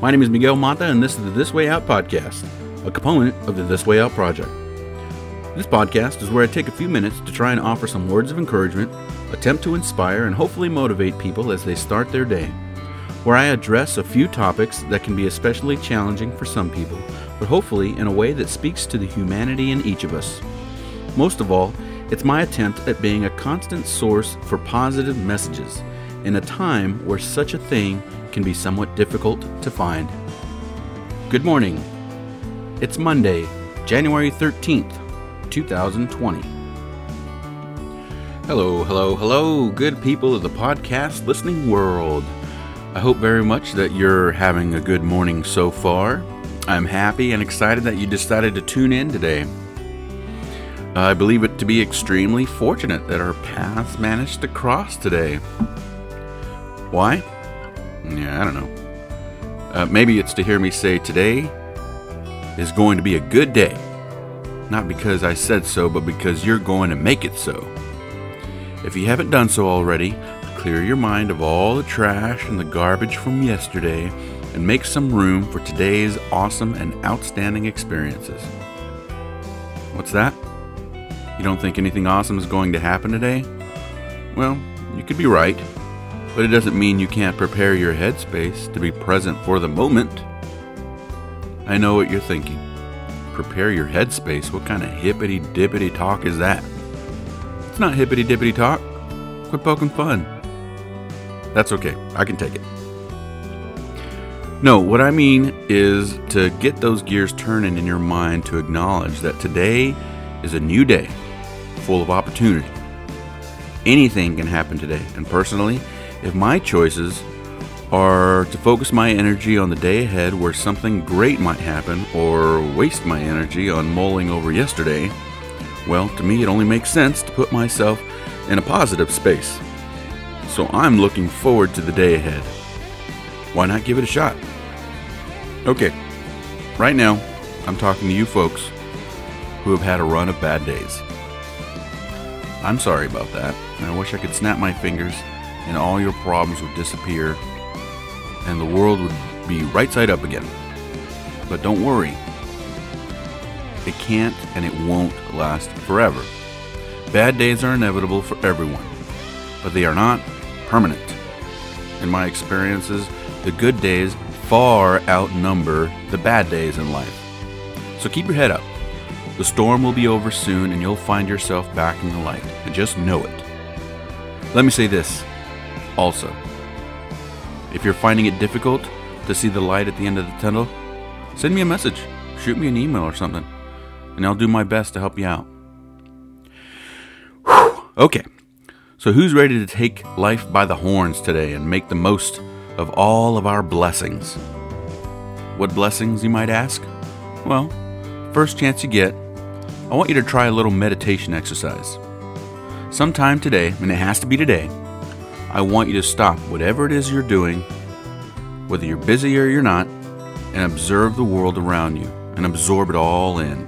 My name is Miguel Mata, and this is the This Way Out podcast, a component of the This Way Out project. This podcast is where I take a few minutes to try and offer some words of encouragement, attempt to inspire, and hopefully motivate people as they start their day. Where I address a few topics that can be especially challenging for some people, but hopefully in a way that speaks to the humanity in each of us. Most of all, it's my attempt at being a constant source for positive messages in a time where such a thing can be somewhat difficult to find. Good morning. It's Monday, January 13th, 2020. Hello, hello, hello, good people of the podcast listening world. I hope very much that you're having a good morning so far. I'm happy and excited that you decided to tune in today. I believe it to be extremely fortunate that our paths managed to cross today. Why? Yeah, I don't know. Uh, maybe it's to hear me say today is going to be a good day. Not because I said so, but because you're going to make it so. If you haven't done so already, clear your mind of all the trash and the garbage from yesterday and make some room for today's awesome and outstanding experiences. What's that? You don't think anything awesome is going to happen today? Well, you could be right but it doesn't mean you can't prepare your headspace to be present for the moment. I know what you're thinking. Prepare your headspace? What kind of hippity dippity talk is that? It's not hippity dippity talk. Quit poking fun. That's okay, I can take it. No, what I mean is to get those gears turning in your mind to acknowledge that today is a new day full of opportunity. Anything can happen today, and personally, if my choices are to focus my energy on the day ahead where something great might happen or waste my energy on mulling over yesterday, well, to me it only makes sense to put myself in a positive space. So I'm looking forward to the day ahead. Why not give it a shot? Okay, right now I'm talking to you folks who have had a run of bad days. I'm sorry about that, and I wish I could snap my fingers and all your problems would disappear and the world would be right side up again. But don't worry, it can't and it won't last forever. Bad days are inevitable for everyone, but they are not permanent. In my experiences, the good days far outnumber the bad days in life. So keep your head up. The storm will be over soon and you'll find yourself back in the light. And just know it. Let me say this also. If you're finding it difficult to see the light at the end of the tunnel, send me a message, shoot me an email or something, and I'll do my best to help you out. Whew. Okay, so who's ready to take life by the horns today and make the most of all of our blessings? What blessings, you might ask? Well, first chance you get, I want you to try a little meditation exercise. Sometime today, and it has to be today, I want you to stop whatever it is you're doing, whether you're busy or you're not, and observe the world around you and absorb it all in.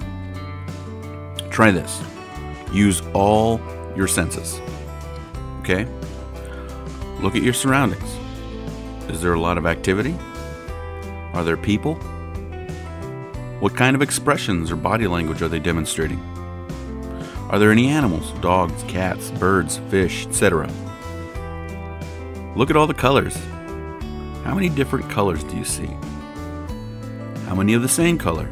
Try this. Use all your senses. Okay? Look at your surroundings. Is there a lot of activity? Are there people? What kind of expressions or body language are they demonstrating? Are there any animals, dogs, cats, birds, fish, etc.? Look at all the colors. How many different colors do you see? How many of the same color?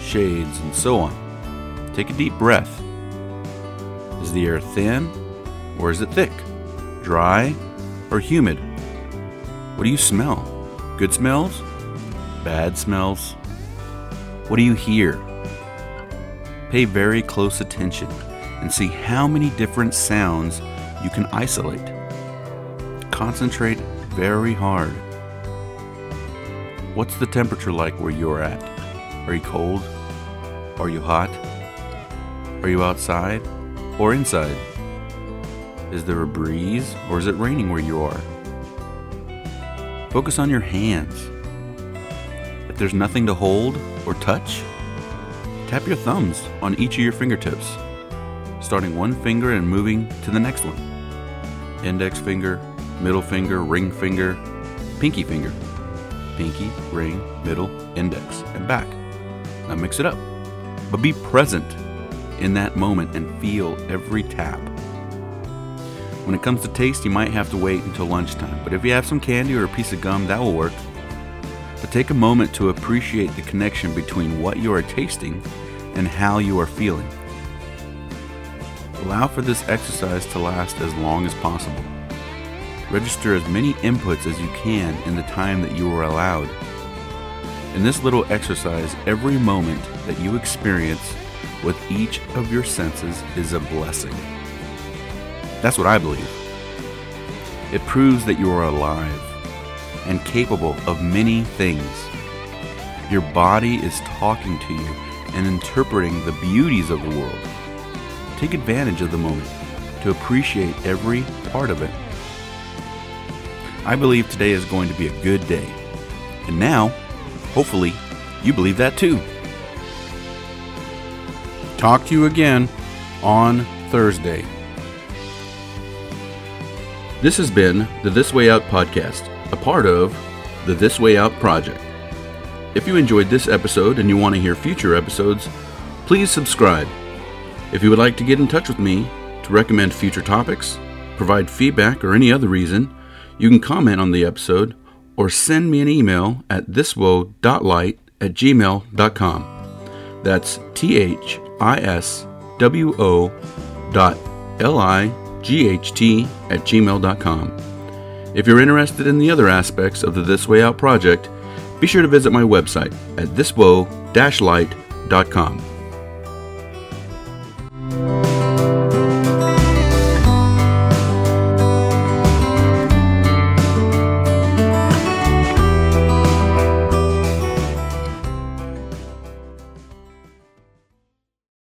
Shades and so on. Take a deep breath. Is the air thin or is it thick? Dry or humid? What do you smell? Good smells? Bad smells? What do you hear? Pay very close attention and see how many different sounds you can isolate concentrate very hard. What's the temperature like where you're at? Are you cold? Are you hot? Are you outside or inside? Is there a breeze or is it raining where you are? Focus on your hands. If there's nothing to hold or touch, tap your thumbs on each of your fingertips, starting one finger and moving to the next one. Index finger, middle finger, ring finger, pinky finger. pinky, ring, middle, index, and back. Now mix it up. But be present in that moment and feel every tap. When it comes to taste, you might have to wait until lunchtime, but if you have some candy or a piece of gum, that will work. But take a moment to appreciate the connection between what you are tasting and how you are feeling. Allow for this exercise to last as long as possible. Register as many inputs as you can in the time that you are allowed. In this little exercise, every moment that you experience with each of your senses is a blessing. That's what I believe. It proves that you are alive and capable of many things. Your body is talking to you and interpreting the beauties of the world. Take advantage of the moment to appreciate every part of it. I believe today is going to be a good day. And now, hopefully, you believe that too. Talk to you again on Thursday. This has been the This Way Out podcast, a part of the This Way Out project. If you enjoyed this episode and you want to hear future episodes, please subscribe. If you would like to get in touch with me to recommend future topics, provide feedback, or any other reason, you can comment on the episode or send me an email at thiswoe.light at gmail.com. That's T H I S W O dot L I ght at gmail.com. If you're interested in the other aspects of the This Way Out project, be sure to visit my website at thiswoe-light.com.